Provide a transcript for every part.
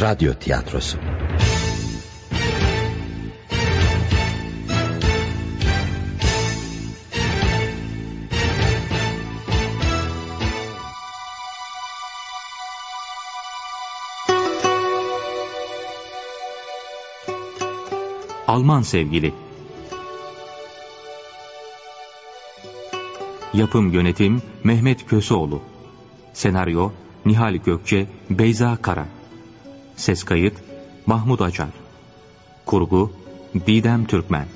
Radyo Tiyatrosu. Alman Sevgili. Yapım Yönetim Mehmet Köseoğlu. Senaryo Nihal Gökçe Beyza Kara Ses kayıt Mahmut Acar Kurgu Didem Türkmen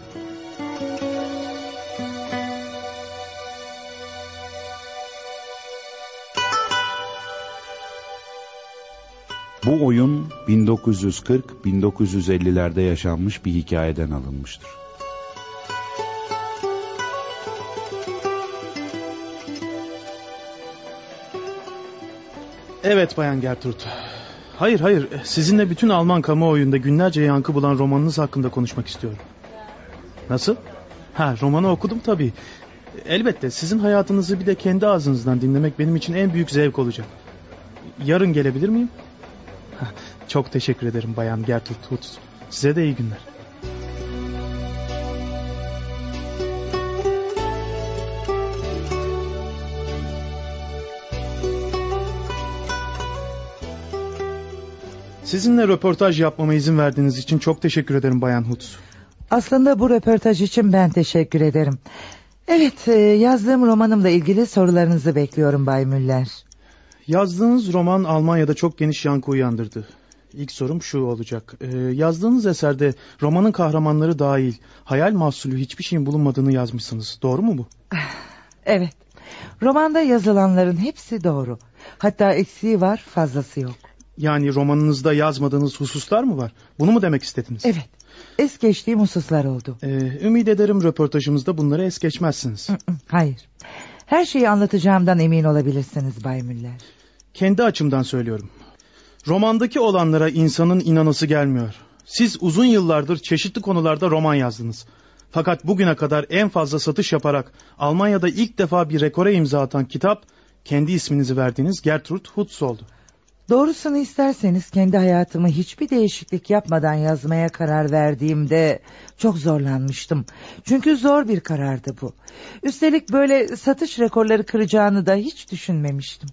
Bu oyun 1940-1950'lerde yaşanmış bir hikayeden alınmıştır. Evet Bayan Gertrud. Hayır hayır sizinle bütün Alman kamuoyunda günlerce yankı bulan romanınız hakkında konuşmak istiyorum. Nasıl? Ha romanı okudum tabii. Elbette sizin hayatınızı bir de kendi ağzınızdan dinlemek benim için en büyük zevk olacak. Yarın gelebilir miyim? Çok teşekkür ederim Bayan Gertrude Hutz. Size de iyi günler. Sizinle röportaj yapmama izin verdiğiniz için çok teşekkür ederim Bayan Hutz. Aslında bu röportaj için ben teşekkür ederim. Evet e, yazdığım romanımla ilgili sorularınızı bekliyorum Bay Müller. Yazdığınız roman Almanya'da çok geniş yankı uyandırdı. İlk sorum şu olacak. Ee, yazdığınız eserde romanın kahramanları dahil hayal mahsulü hiçbir şeyin bulunmadığını yazmışsınız. Doğru mu bu? Evet. Romanda yazılanların hepsi doğru. Hatta eksiği var fazlası yok. Yani romanınızda yazmadığınız hususlar mı var? Bunu mu demek istediniz? Evet. Es geçtiğim hususlar oldu. Ee, ümit ederim röportajımızda bunları es geçmezsiniz. Hayır. Her şeyi anlatacağımdan emin olabilirsiniz Bay Müller. Kendi açımdan söylüyorum. Romandaki olanlara insanın inanası gelmiyor. Siz uzun yıllardır çeşitli konularda roman yazdınız. Fakat bugüne kadar en fazla satış yaparak Almanya'da ilk defa bir rekore imza atan kitap kendi isminizi verdiğiniz Gertrude Hutz oldu. Doğrusunu isterseniz kendi hayatımı hiçbir değişiklik yapmadan yazmaya karar verdiğimde çok zorlanmıştım. Çünkü zor bir karardı bu. Üstelik böyle satış rekorları kıracağını da hiç düşünmemiştim.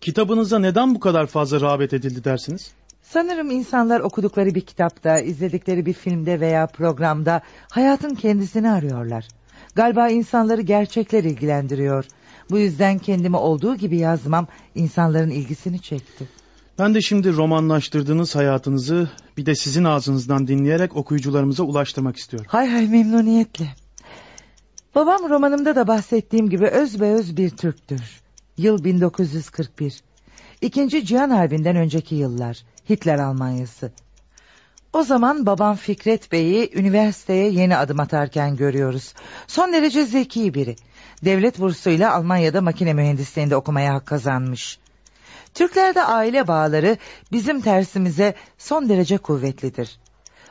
Kitabınıza neden bu kadar fazla rağbet edildi dersiniz? Sanırım insanlar okudukları bir kitapta, izledikleri bir filmde veya programda hayatın kendisini arıyorlar. Galiba insanları gerçekler ilgilendiriyor. Bu yüzden kendimi olduğu gibi yazmam insanların ilgisini çekti. Ben de şimdi romanlaştırdığınız hayatınızı bir de sizin ağzınızdan dinleyerek okuyucularımıza ulaştırmak istiyorum. Hay hay memnuniyetle. Babam romanımda da bahsettiğim gibi öz be öz bir Türktür. Yıl 1941. İkinci Cihan Harbi'nden önceki yıllar. Hitler Almanyası. O zaman babam Fikret Bey'i üniversiteye yeni adım atarken görüyoruz. Son derece zeki biri. Devlet bursuyla Almanya'da makine mühendisliğinde okumaya hak kazanmış. Türklerde aile bağları bizim tersimize son derece kuvvetlidir.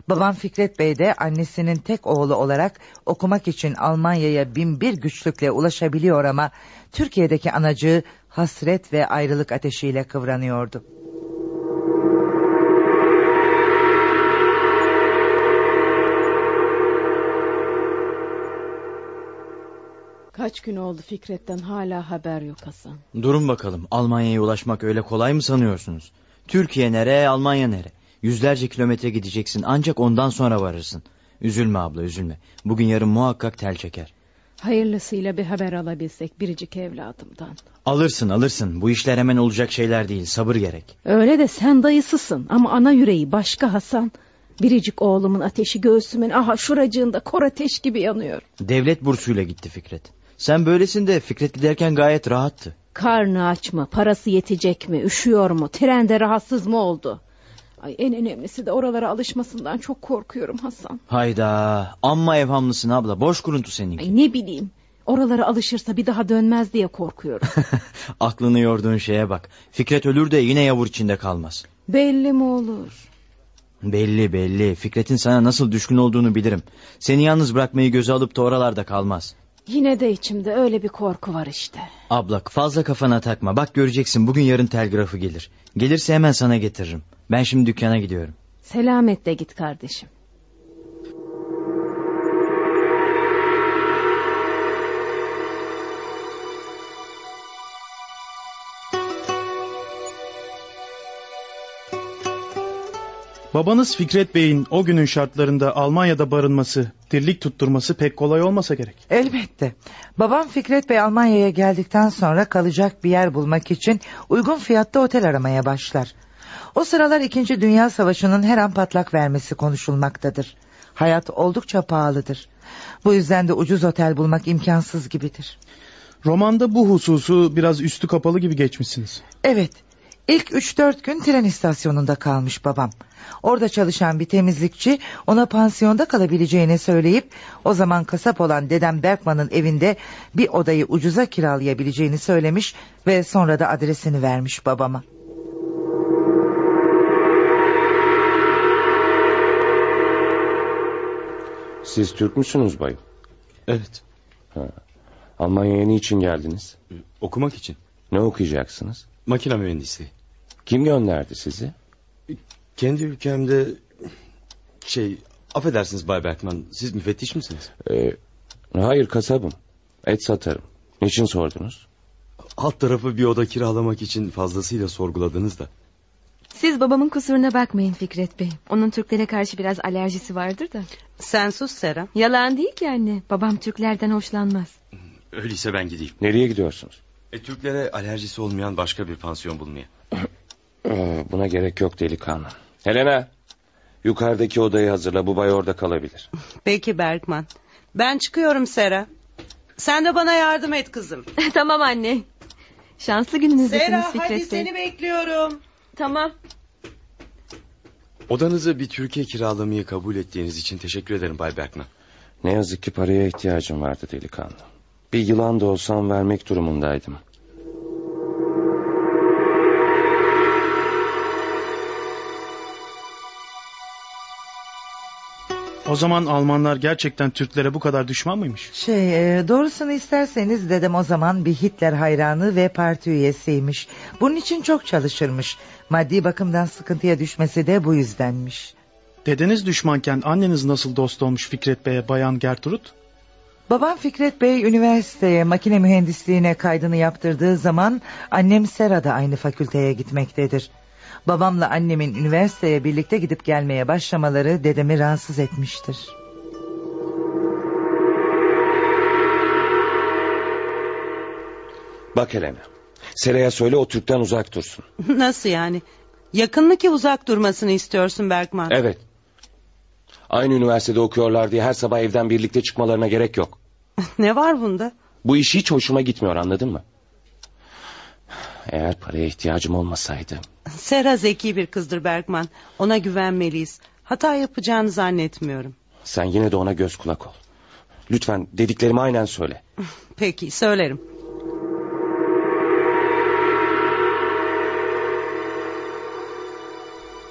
Babam Fikret Bey de annesinin tek oğlu olarak okumak için Almanya'ya bin bir güçlükle ulaşabiliyor ama Türkiye'deki anacığı hasret ve ayrılık ateşiyle kıvranıyordu. Kaç gün oldu Fikret'ten hala haber yok Hasan. Durun bakalım Almanya'ya ulaşmak öyle kolay mı sanıyorsunuz? Türkiye nere Almanya nere? Yüzlerce kilometre gideceksin ancak ondan sonra varırsın. Üzülme abla üzülme. Bugün yarın muhakkak tel çeker. Hayırlısıyla bir haber alabilsek biricik evladımdan. Alırsın alırsın. Bu işler hemen olacak şeyler değil. Sabır gerek. Öyle de sen dayısısın ama ana yüreği başka Hasan. Biricik oğlumun ateşi göğsümün aha şuracığında kor ateş gibi yanıyor. Devlet bursuyla gitti Fikret. Sen böylesin de Fikret giderken gayet rahattı. Karnı aç mı, parası yetecek mi, üşüyor mu, trende rahatsız mı oldu? Ay en önemlisi de oralara alışmasından çok korkuyorum Hasan. Hayda amma evhamlısın abla boş kuruntu seninki. Ay ne bileyim oralara alışırsa bir daha dönmez diye korkuyorum. Aklını yorduğun şeye bak. Fikret ölür de yine yavur içinde kalmaz. Belli mi olur? Belli belli. Fikret'in sana nasıl düşkün olduğunu bilirim. Seni yalnız bırakmayı göze alıp da oralarda kalmaz. Yine de içimde öyle bir korku var işte. Abla fazla kafana takma. Bak göreceksin bugün yarın telgrafı gelir. Gelirse hemen sana getiririm. Ben şimdi dükkana gidiyorum. Selametle git kardeşim. Babanız Fikret Bey'in o günün şartlarında Almanya'da barınması, dirlik tutturması pek kolay olmasa gerek. Elbette. Babam Fikret Bey Almanya'ya geldikten sonra kalacak bir yer bulmak için uygun fiyatta otel aramaya başlar. O sıralar 2. Dünya Savaşı'nın her an patlak vermesi konuşulmaktadır. Hayat oldukça pahalıdır. Bu yüzden de ucuz otel bulmak imkansız gibidir. Romanda bu hususu biraz üstü kapalı gibi geçmişsiniz. Evet. İlk 3-4 gün tren istasyonunda kalmış babam. Orada çalışan bir temizlikçi ona pansiyonda kalabileceğini söyleyip o zaman kasap olan dedem Berkman'ın evinde bir odayı ucuza kiralayabileceğini söylemiş ve sonra da adresini vermiş babama. Siz Türk müsünüz bayım? Evet. Almanya'ya niçin geldiniz? Okumak için. Ne okuyacaksınız? Makine mühendisliği. Kim gönderdi sizi? Kendi ülkemde şey affedersiniz Bay Berkman siz müfettiş misiniz? Ee, hayır kasabım. Et satarım. Niçin sordunuz? Alt tarafı bir oda kiralamak için fazlasıyla sorguladınız da. Siz babamın kusuruna bakmayın Fikret Bey. Onun Türklere karşı biraz alerjisi vardır da. Sen sus Sera. Yalan değil ki anne. Babam Türklerden hoşlanmaz. Öyleyse ben gideyim. Nereye gidiyorsunuz? E, Türklere alerjisi olmayan başka bir pansiyon bulmaya. Ee, buna gerek yok delikanlı. Helena. Yukarıdaki odayı hazırla. Bu bay orada kalabilir. Peki Berkman. Ben çıkıyorum Sera. Sen de bana yardım et kızım. tamam anne. Şanslı gününüzdesiniz Sera Fikret hadi Bey. seni bekliyorum. Tamam. Odanızı bir Türkiye kiralamayı kabul ettiğiniz için teşekkür ederim Bay Berkman. Ne yazık ki paraya ihtiyacım vardı delikanlı. Bir yılan da olsam vermek durumundaydım. O zaman Almanlar gerçekten Türklere bu kadar düşman mıymış? Şey e, doğrusunu isterseniz dedem o zaman bir Hitler hayranı ve parti üyesiymiş. Bunun için çok çalışırmış. Maddi bakımdan sıkıntıya düşmesi de bu yüzdenmiş. Dedeniz düşmanken anneniz nasıl dost olmuş Fikret Bey'e Bayan Gertrud? Babam Fikret Bey üniversiteye makine mühendisliğine kaydını yaptırdığı zaman annem Sera da aynı fakülteye gitmektedir. Babamla annemin üniversiteye birlikte gidip gelmeye başlamaları dedemi rahatsız etmiştir. Bak Helena. Sera'ya söyle o Türk'ten uzak dursun. Nasıl yani? Yakın mı ki uzak durmasını istiyorsun Berkman? Evet. Aynı üniversitede okuyorlar diye her sabah evden birlikte çıkmalarına gerek yok. ne var bunda? Bu iş hiç hoşuma gitmiyor anladın mı? Eğer paraya ihtiyacım olmasaydı. Sera zeki bir kızdır Berkman. Ona güvenmeliyiz. Hata yapacağını zannetmiyorum. Sen yine de ona göz kulak ol. Lütfen dediklerimi aynen söyle. Peki söylerim.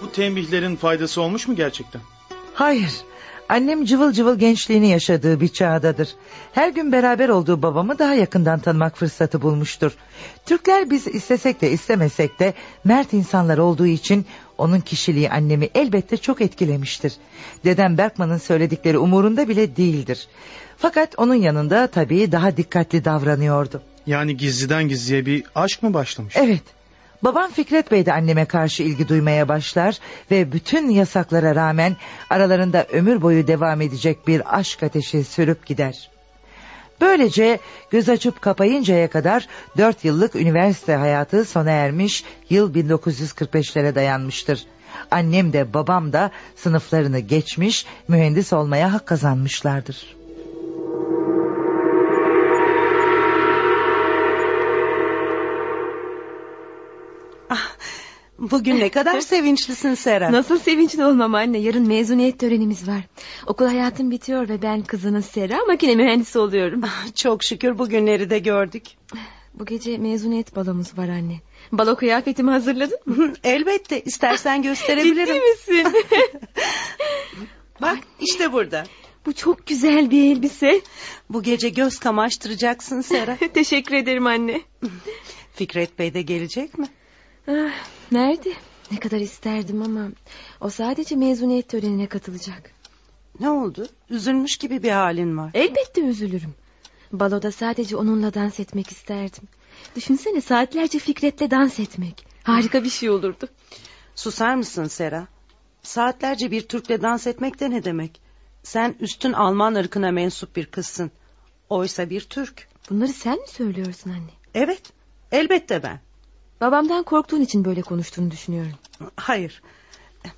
Bu tembihlerin faydası olmuş mu gerçekten? Hayır. Annem cıvıl cıvıl gençliğini yaşadığı bir çağdadır. Her gün beraber olduğu babamı daha yakından tanımak fırsatı bulmuştur. Türkler biz istesek de istemesek de mert insanlar olduğu için onun kişiliği annemi elbette çok etkilemiştir. Dedem Berkman'ın söyledikleri umurunda bile değildir. Fakat onun yanında tabii daha dikkatli davranıyordu. Yani gizliden gizliye bir aşk mı başlamış? Evet. Babam Fikret Bey de anneme karşı ilgi duymaya başlar ve bütün yasaklara rağmen aralarında ömür boyu devam edecek bir aşk ateşi sürüp gider. Böylece göz açıp kapayıncaya kadar dört yıllık üniversite hayatı sona ermiş yıl 1945'lere dayanmıştır. Annem de babam da sınıflarını geçmiş mühendis olmaya hak kazanmışlardır. Bugün ne kadar sevinçlisin Sera. Nasıl sevinçli olmam anne. Yarın mezuniyet törenimiz var. Okul hayatım bitiyor ve ben kızınız Sera makine mühendisi oluyorum. Çok şükür bugünleri de gördük. Bu gece mezuniyet balomuz var anne. Balo kıyafetimi hazırladın mı? Elbette istersen gösterebilirim. Ciddi misin? Bak işte burada. Bu çok güzel bir elbise. Bu gece göz kamaştıracaksın Sera. Teşekkür ederim anne. Fikret Bey de gelecek mi? Ah, nerede? Ne kadar isterdim ama o sadece mezuniyet törenine katılacak. Ne oldu? Üzülmüş gibi bir halin var. Elbette üzülürüm. Baloda sadece onunla dans etmek isterdim. Düşünsene saatlerce Fikret'le dans etmek. Harika bir şey olurdu. Susar mısın Sera? Saatlerce bir Türk'le dans etmek de ne demek? Sen üstün Alman ırkına mensup bir kızsın. Oysa bir Türk. Bunları sen mi söylüyorsun anne? Evet, elbette ben. Babamdan korktuğun için böyle konuştuğunu düşünüyorum. Hayır,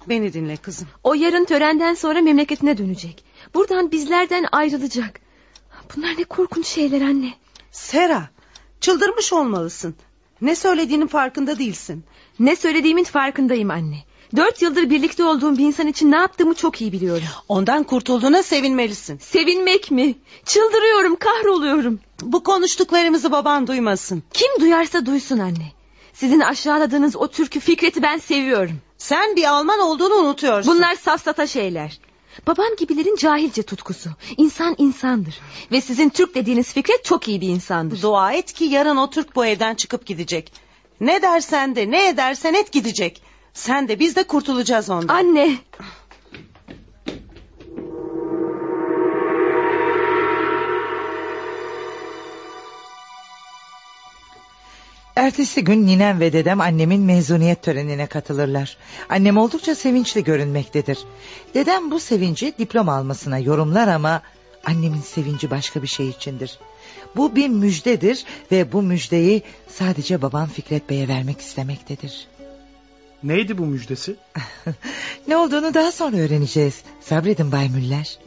beni dinle kızım. O yarın törenden sonra memleketine dönecek. Buradan bizlerden ayrılacak. Bunlar ne korkunç şeyler anne. Sera, çıldırmış olmalısın. Ne söylediğinin farkında değilsin. Ne söylediğimin farkındayım anne. Dört yıldır birlikte olduğum bir insan için ne yaptığımı çok iyi biliyorum. Ondan kurtulduğuna sevinmelisin. Sevinmek mi? Çıldırıyorum, kahroluyorum. Bu konuştuklarımızı baban duymasın. Kim duyarsa duysun anne. Sizin aşağıladığınız o türkü Fikret'i ben seviyorum. Sen bir Alman olduğunu unutuyorsun. Bunlar safsata şeyler. Babam gibilerin cahilce tutkusu. İnsan insandır. Ve sizin Türk dediğiniz Fikret çok iyi bir insandır. Dua et ki yarın o Türk bu evden çıkıp gidecek. Ne dersen de ne edersen et gidecek. Sen de biz de kurtulacağız ondan. Anne. Ertesi gün ninem ve dedem annemin mezuniyet törenine katılırlar. Annem oldukça sevinçli görünmektedir. Dedem bu sevinci diploma almasına yorumlar ama annemin sevinci başka bir şey içindir. Bu bir müjdedir ve bu müjdeyi sadece babam Fikret Bey'e vermek istemektedir. Neydi bu müjdesi? Ne olduğunu daha sonra öğreneceğiz. Sabredin Bay Müller.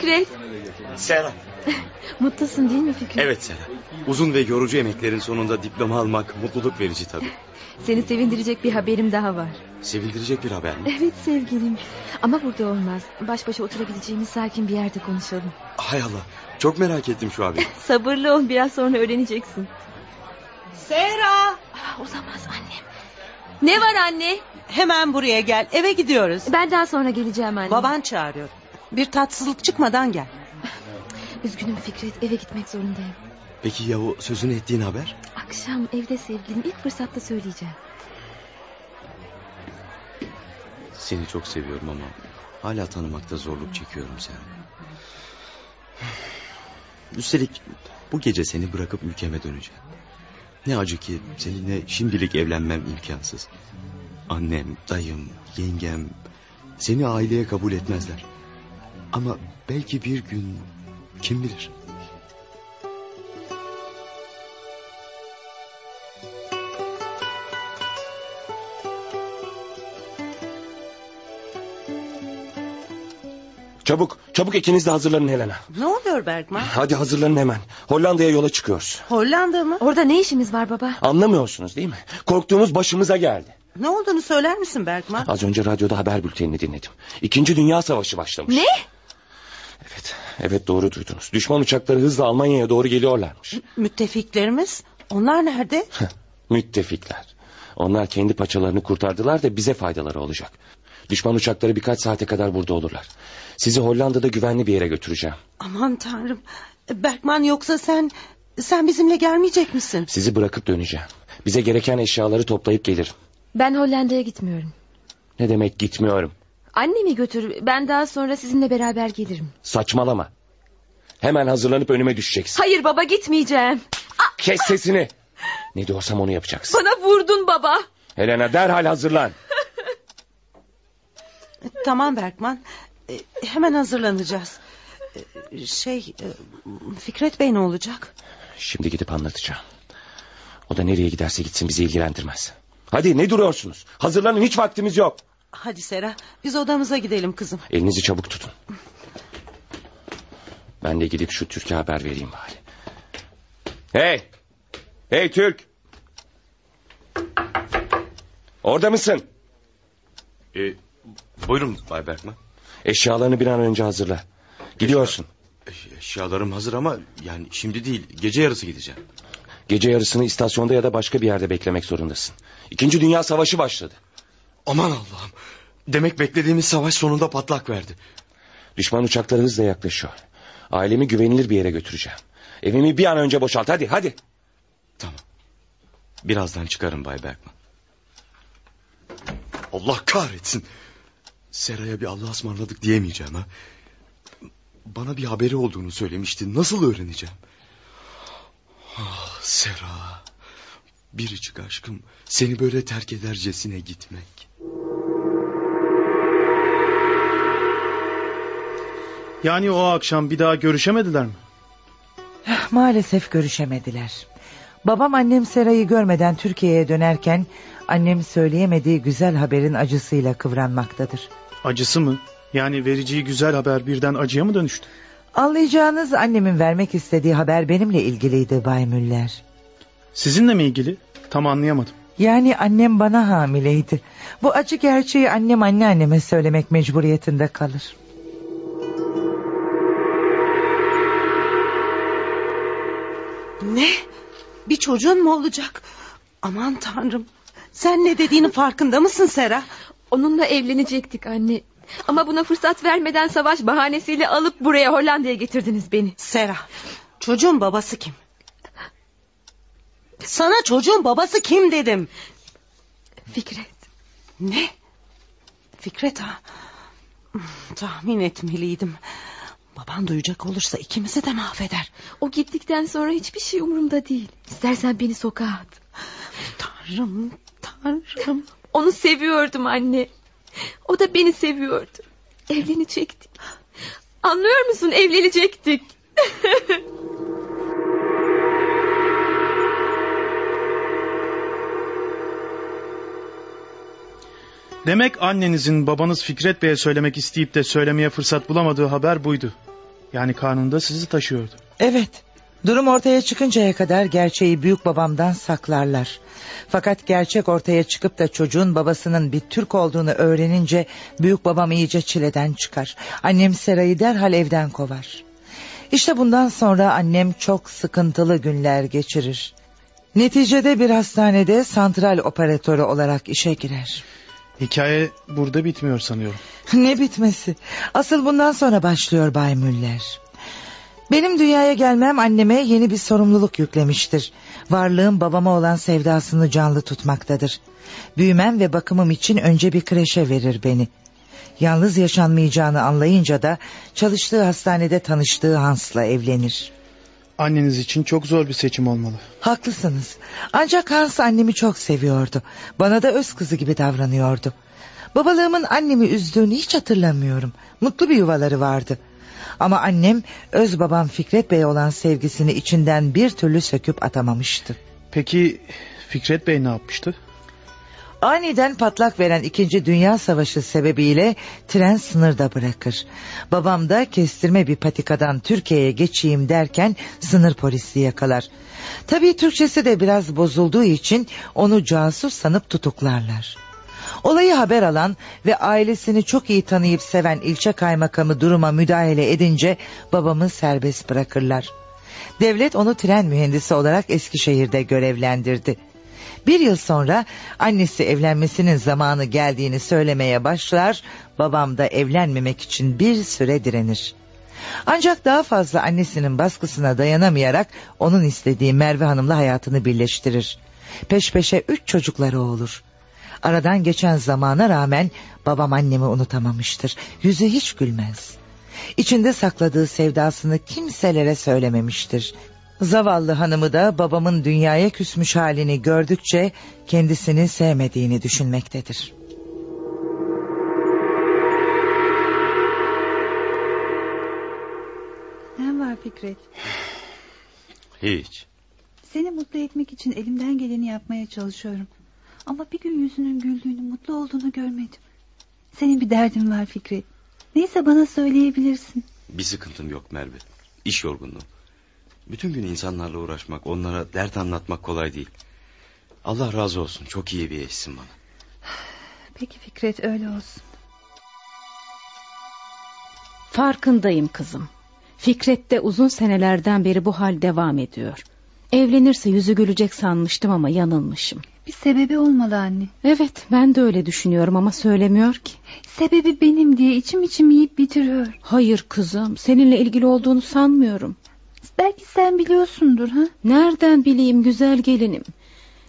Fikret. Sera. Mutlusun değil mi Fikret? Evet Sera. Uzun ve yorucu emeklerin sonunda diploma almak mutluluk verici tabii. Seni sevindirecek bir haberim daha var. Sevindirecek bir haber mi? Evet sevgilim. Ama burada olmaz. Baş başa oturabileceğimiz sakin bir yerde konuşalım. Hay Allah. Çok merak ettim şu haberi. Sabırlı ol biraz sonra öğreneceksin. Sera! Ah, olamaz annem. Ne var anne? Hemen buraya gel. Eve gidiyoruz. Ben daha sonra geleceğim anne. Baban çağırıyor. Bir tatsızlık çıkmadan gel. Üzgünüm Fikret eve gitmek zorundayım. Peki ya o sözünü ettiğin haber? Akşam evde sevgilim ilk fırsatta söyleyeceğim. Seni çok seviyorum ama hala tanımakta zorluk çekiyorum sen. Üstelik bu gece seni bırakıp ülkeme döneceğim. Ne acı ki seninle şimdilik evlenmem imkansız. Annem, dayım, yengem seni aileye kabul etmezler. Ama belki bir gün kim bilir? Çabuk, çabuk ikiniz de hazırlanın Helena. Ne oluyor Bergman? Hadi hazırlanın hemen. Hollanda'ya yola çıkıyoruz. Hollanda mı? Orada ne işimiz var baba? Anlamıyorsunuz değil mi? Korktuğumuz başımıza geldi. Ne olduğunu söyler misin Bergman? Az önce radyoda haber bültenini dinledim. İkinci Dünya Savaşı başlamış. Ne? Evet, doğru duydunuz. Düşman uçakları hızla Almanya'ya doğru geliyorlarmış. Müttefiklerimiz? Onlar nerede? Müttefikler. Onlar kendi paçalarını kurtardılar da bize faydaları olacak. Düşman uçakları birkaç saate kadar burada olurlar. Sizi Hollanda'da güvenli bir yere götüreceğim. Aman tanrım. Bergman yoksa sen... Sen bizimle gelmeyecek misin? Sizi bırakıp döneceğim. Bize gereken eşyaları toplayıp gelirim. Ben Hollanda'ya gitmiyorum. Ne demek gitmiyorum? Annemi götür. Ben daha sonra sizinle beraber gelirim. Saçmalama. Hemen hazırlanıp önüme düşeceksin. Hayır baba gitmeyeceğim. Kes sesini. Ne diyorsam onu yapacaksın. Bana vurdun baba. Helena derhal hazırlan. Tamam Bergman. E, hemen hazırlanacağız. E, Şey... e, Fikret Bey ne olacak? Şimdi gidip anlatacağım. O da nereye giderse gitsin bizi ilgilendirmez. Hadi ne duruyorsunuz? Hazırlanın hiç vaktimiz yok. Hadi Sera biz odamıza gidelim kızım. Elinizi çabuk tutun. Ben de gidip şu Türk'e haber vereyim bari. Hey! Hey Türk! Orada mısın? Ee, buyurun Bay Bergman. Eşyalarını bir an önce hazırla. Gidiyorsun. Eşyalarım hazır ama yani şimdi değil gece yarısı gideceğim. Gece yarısını istasyonda ya da başka bir yerde beklemek zorundasın. İkinci Dünya Savaşı başladı. Aman Allah'ım. Demek beklediğimiz savaş sonunda patlak verdi. Düşman uçakları hızla yaklaşıyor. Ailemi güvenilir bir yere götüreceğim. Evimi bir an önce boşalt hadi hadi. Tamam. Birazdan çıkarım Bay Bergman. Allah kahretsin. Sera'ya bir Allah'a ısmarladık diyemeyeceğim ha. Bana bir haberi olduğunu söylemişti. Nasıl öğreneceğim? Ah Sera. Biricik aşkım seni böyle terk edercesine gitmek. Yani o akşam bir daha görüşemediler mi? Maalesef görüşemediler. Babam annem Sera'yı görmeden Türkiye'ye dönerken annem söyleyemediği güzel haberin acısıyla kıvranmaktadır. Acısı mı? Yani vereceği güzel haber birden acıya mı dönüştü? Anlayacağınız annemin vermek istediği haber benimle ilgiliydi Bay Müller. Sizinle mi ilgili? Tam anlayamadım. Yani annem bana hamileydi. Bu acı gerçeği annem anneanneme söylemek mecburiyetinde kalır. Ne? Bir çocuğun mu olacak? Aman tanrım. Sen ne dediğini farkında mısın Sera? Onunla evlenecektik anne. Ama buna fırsat vermeden savaş bahanesiyle alıp buraya Hollanda'ya getirdiniz beni. Sera, çocuğun babası kim? Sana çocuğun babası kim dedim. Fikret. Ne? Fikret ha? Tahmin etmeliydim. Baban duyacak olursa ikimizi de mahveder. O gittikten sonra hiçbir şey umurumda değil. İstersen beni sokağa at. Tanrım, tanrım. Onu seviyordum anne. O da beni seviyordu. Evlenecektik. Anlıyor musun evlenecektik. Demek annenizin babanız Fikret Bey'e söylemek isteyip de söylemeye fırsat bulamadığı haber buydu. Yani karnında sizi taşıyordu. Evet. Durum ortaya çıkıncaya kadar gerçeği büyük babamdan saklarlar. Fakat gerçek ortaya çıkıp da çocuğun babasının bir Türk olduğunu öğrenince büyük babam iyice çileden çıkar. Annem Sera'yı derhal evden kovar. İşte bundan sonra annem çok sıkıntılı günler geçirir. Neticede bir hastanede santral operatörü olarak işe girer. Hikaye burada bitmiyor sanıyorum. ne bitmesi? Asıl bundan sonra başlıyor Bay Müller. Benim dünyaya gelmem anneme yeni bir sorumluluk yüklemiştir. Varlığım babama olan sevdasını canlı tutmaktadır. Büyümem ve bakımım için önce bir kreşe verir beni. Yalnız yaşanmayacağını anlayınca da çalıştığı hastanede tanıştığı Hans'la evlenir. Anneniz için çok zor bir seçim olmalı. Haklısınız. Ancak Hans annemi çok seviyordu. Bana da öz kızı gibi davranıyordu. Babalığımın annemi üzdüğünü hiç hatırlamıyorum. Mutlu bir yuvaları vardı. Ama annem öz babam Fikret Bey olan sevgisini içinden bir türlü söküp atamamıştı. Peki Fikret Bey ne yapmıştı? Aniden patlak veren 2. Dünya Savaşı sebebiyle tren sınırda bırakır. Babam da kestirme bir patikadan Türkiye'ye geçeyim derken sınır polisi yakalar. Tabii Türkçesi de biraz bozulduğu için onu casus sanıp tutuklarlar. Olayı haber alan ve ailesini çok iyi tanıyıp seven ilçe kaymakamı duruma müdahale edince babamı serbest bırakırlar. Devlet onu tren mühendisi olarak Eskişehir'de görevlendirdi. Bir yıl sonra annesi evlenmesinin zamanı geldiğini söylemeye başlar, babam da evlenmemek için bir süre direnir. Ancak daha fazla annesinin baskısına dayanamayarak onun istediği Merve Hanım'la hayatını birleştirir. Peş peşe üç çocukları olur. Aradan geçen zamana rağmen babam annemi unutamamıştır. Yüzü hiç gülmez. İçinde sakladığı sevdasını kimselere söylememiştir. Zavallı hanımı da babamın dünyaya küsmüş halini gördükçe kendisini sevmediğini düşünmektedir. Ne var Fikret? Hiç. Seni mutlu etmek için elimden geleni yapmaya çalışıyorum. Ama bir gün yüzünün güldüğünü, mutlu olduğunu görmedim. Senin bir derdin var Fikret. Neyse bana söyleyebilirsin. Bir sıkıntım yok Merve. İş yorgunluğu. Bütün gün insanlarla uğraşmak, onlara dert anlatmak kolay değil. Allah razı olsun. Çok iyi bir eşsin bana. Peki Fikret öyle olsun. Farkındayım kızım. Fikret de uzun senelerden beri bu hal devam ediyor. Evlenirse yüzü gülecek sanmıştım ama yanılmışım. Bir sebebi olmalı anne. Evet ben de öyle düşünüyorum ama söylemiyor ki. Sebebi benim diye içim içim yiyip bitiriyor. Hayır kızım seninle ilgili olduğunu sanmıyorum. Belki sen biliyorsundur ha? Nereden bileyim güzel gelinim.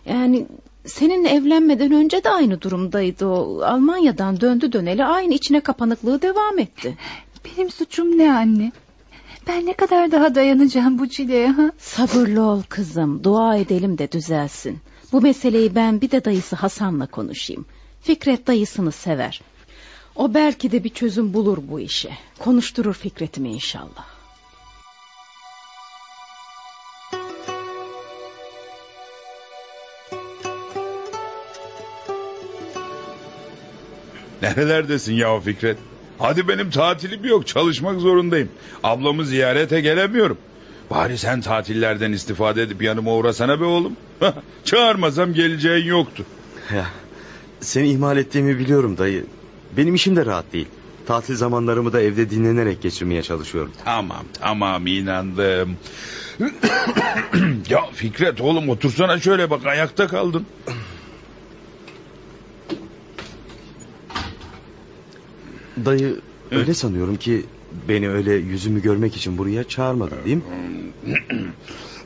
Yani seninle evlenmeden önce de aynı durumdaydı o. Almanya'dan döndü döneli aynı içine kapanıklığı devam etti. Benim suçum ne anne? Ben ne kadar daha dayanacağım bu çileye ha? Sabırlı ol kızım. Dua edelim de düzelsin. Bu meseleyi ben bir de dayısı Hasan'la konuşayım. Fikret dayısını sever. O belki de bir çözüm bulur bu işe. Konuşturur Fikret'imi inşallah. Nerelerdesin ya Fikret? Hadi benim tatilim yok çalışmak zorundayım. Ablamı ziyarete gelemiyorum. Bari sen tatillerden istifade edip yanıma uğrasana be oğlum. Çağırmasam geleceğin yoktu. Ya, seni ihmal ettiğimi biliyorum dayı. Benim işim de rahat değil. Tatil zamanlarımı da evde dinlenerek geçirmeye çalışıyorum. Tamam tamam inandım. ya Fikret oğlum otursana şöyle bak ayakta kaldın. Dayı öyle sanıyorum ki beni öyle yüzümü görmek için buraya çağırmadın değil mi?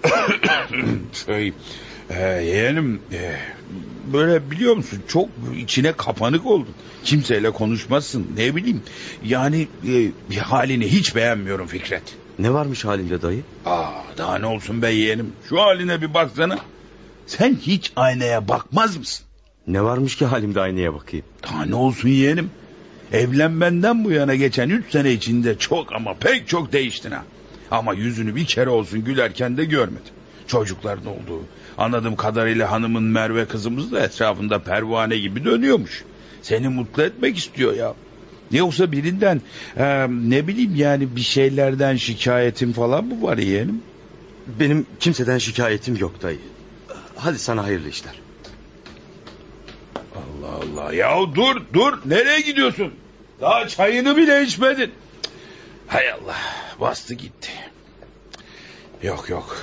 şey e, yeğenim e, böyle biliyor musun çok içine kapanık oldun. Kimseyle konuşmazsın ne bileyim. Yani e, bir halini hiç beğenmiyorum Fikret. Ne varmış halinde dayı? Aa, daha ne olsun be yeğenim. Şu haline bir baksana. Sen hiç aynaya bakmaz mısın? Ne varmış ki halimde aynaya bakayım? Daha ne olsun yeğenim. Evlenmenden bu yana geçen üç sene içinde çok ama pek çok değiştin ha. Ama yüzünü bir kere olsun gülerken de görmedim. Çocukların olduğu. Anladığım kadarıyla hanımın Merve kızımız da etrafında pervane gibi dönüyormuş. Seni mutlu etmek istiyor ya. Yoksa birinden e, ne bileyim yani bir şeylerden şikayetin falan mı var yeğenim? Benim kimseden şikayetim yok dayı. Hadi sana hayırlı işler. Allah Allah ya dur dur nereye gidiyorsun? Daha çayını bile içmedin. Hay Allah bastı gitti. Yok yok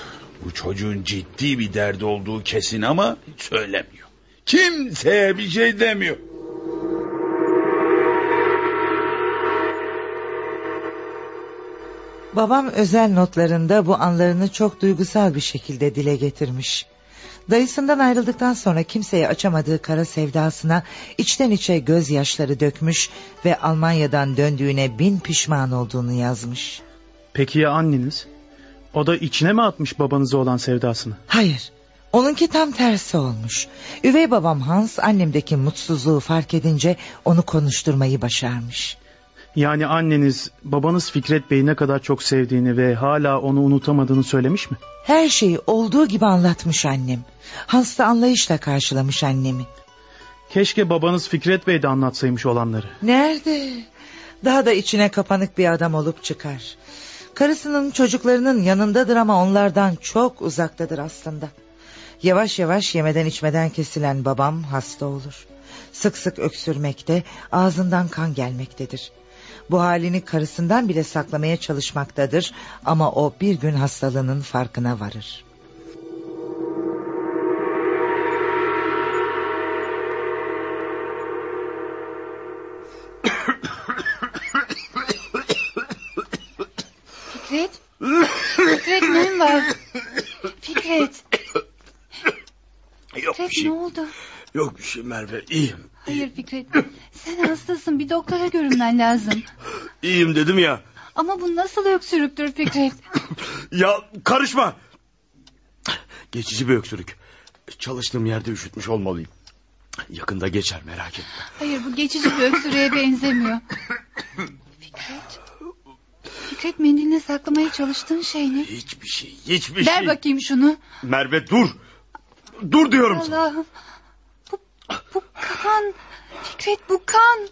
bu çocuğun ciddi bir derdi olduğu kesin ama söylemiyor. Kimseye bir şey demiyor. Babam özel notlarında bu anlarını çok duygusal bir şekilde dile getirmiş. Dayısından ayrıldıktan sonra kimseye açamadığı kara sevdasına içten içe gözyaşları dökmüş ve Almanya'dan döndüğüne bin pişman olduğunu yazmış. Peki ya anneniz? O da içine mi atmış babanıza olan sevdasını? Hayır. Onunki tam tersi olmuş. Üvey babam Hans annemdeki mutsuzluğu fark edince onu konuşturmayı başarmış. Yani anneniz babanız Fikret Bey'i ne kadar çok sevdiğini ve hala onu unutamadığını söylemiş mi? Her şeyi olduğu gibi anlatmış annem. Hans da anlayışla karşılamış annemi. Keşke babanız Fikret Bey de anlatsaymış olanları. Nerede? Daha da içine kapanık bir adam olup çıkar. Karısının çocuklarının yanındadır ama onlardan çok uzaktadır aslında. Yavaş yavaş yemeden içmeden kesilen babam hasta olur. Sık sık öksürmekte, ağzından kan gelmektedir. Bu halini karısından bile saklamaya çalışmaktadır ama o bir gün hastalığının farkına varır. Fikret? Fikret ne var? Fikret. Yok Fikret bir şey. ne oldu? Yok bir şey Merve iyiyim. Hayır Fikret. Sen hastasın bir doktora görünmen lazım. İyiyim dedim ya. Ama bu nasıl öksürüktür Fikret? Ya karışma. Geçici bir öksürük. Çalıştığım yerde üşütmüş olmalıyım. Yakında geçer merak etme. Hayır bu geçici bir öksürüğe benzemiyor. Fikret. Fikret mendiline saklamaya çalıştığın şey ne? Hiçbir şey, hiçbir Ver şey. bakayım şunu. Merve dur. Dur diyorum sana. Allah'ım. Bu, bu kan. Fikret bu kan.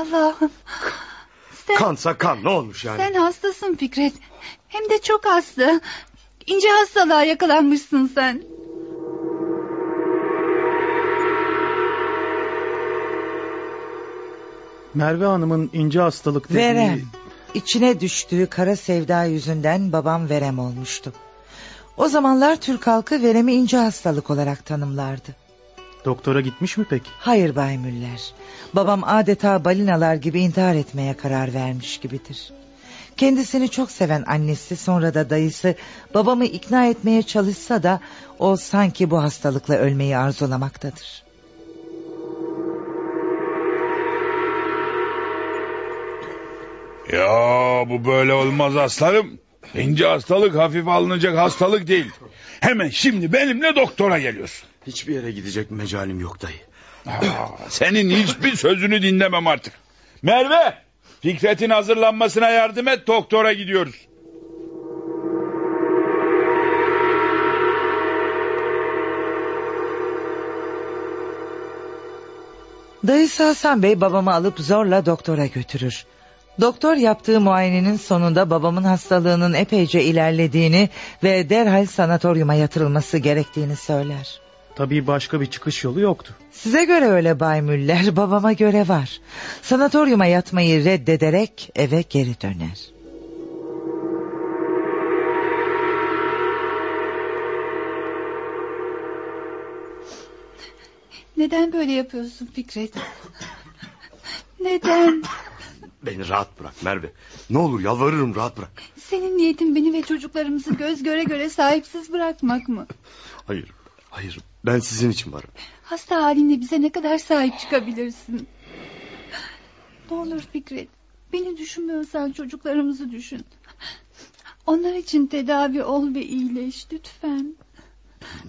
Allah'ım. Sen, Kansa kan ne olmuş yani? sen hastasın Fikret. Hem de çok hasta. İnce hastalığa yakalanmışsın sen. Merve Hanım'ın ince hastalık dediği... Verem. içine düştüğü kara sevda yüzünden babam verem olmuştu. O zamanlar Türk halkı veremi ince hastalık olarak tanımlardı. Doktora gitmiş mi peki? Hayır Bay Müller. Babam adeta balinalar gibi intihar etmeye karar vermiş gibidir. Kendisini çok seven annesi sonra da dayısı babamı ikna etmeye çalışsa da o sanki bu hastalıkla ölmeyi arzulamaktadır. Ya bu böyle olmaz aslanım. İnce hastalık hafif alınacak hastalık değil. Hemen şimdi benimle doktora geliyorsun. Hiçbir yere gidecek mecalim yok dayı. Senin hiçbir sözünü dinlemem artık. Merve, Fikret'in hazırlanmasına yardım et doktora gidiyoruz. Dayısı Hasan Bey babamı alıp zorla doktora götürür. Doktor yaptığı muayenenin sonunda babamın hastalığının epeyce ilerlediğini ve derhal sanatoryuma yatırılması gerektiğini söyler. Tabii başka bir çıkış yolu yoktu. Size göre öyle Bay Müller, babama göre var. Sanatoryuma yatmayı reddederek eve geri döner. Neden böyle yapıyorsun Fikret? Neden? Beni rahat bırak Merve. Ne olur yalvarırım rahat bırak. Senin niyetin beni ve çocuklarımızı göz göre göre sahipsiz bırakmak mı? Hayır, hayır. Ben sizin için varım. Hasta halinde bize ne kadar sahip çıkabilirsin? Ne olur Fikret. Beni düşünmüyorsan çocuklarımızı düşün. Onlar için tedavi ol ve iyileş lütfen.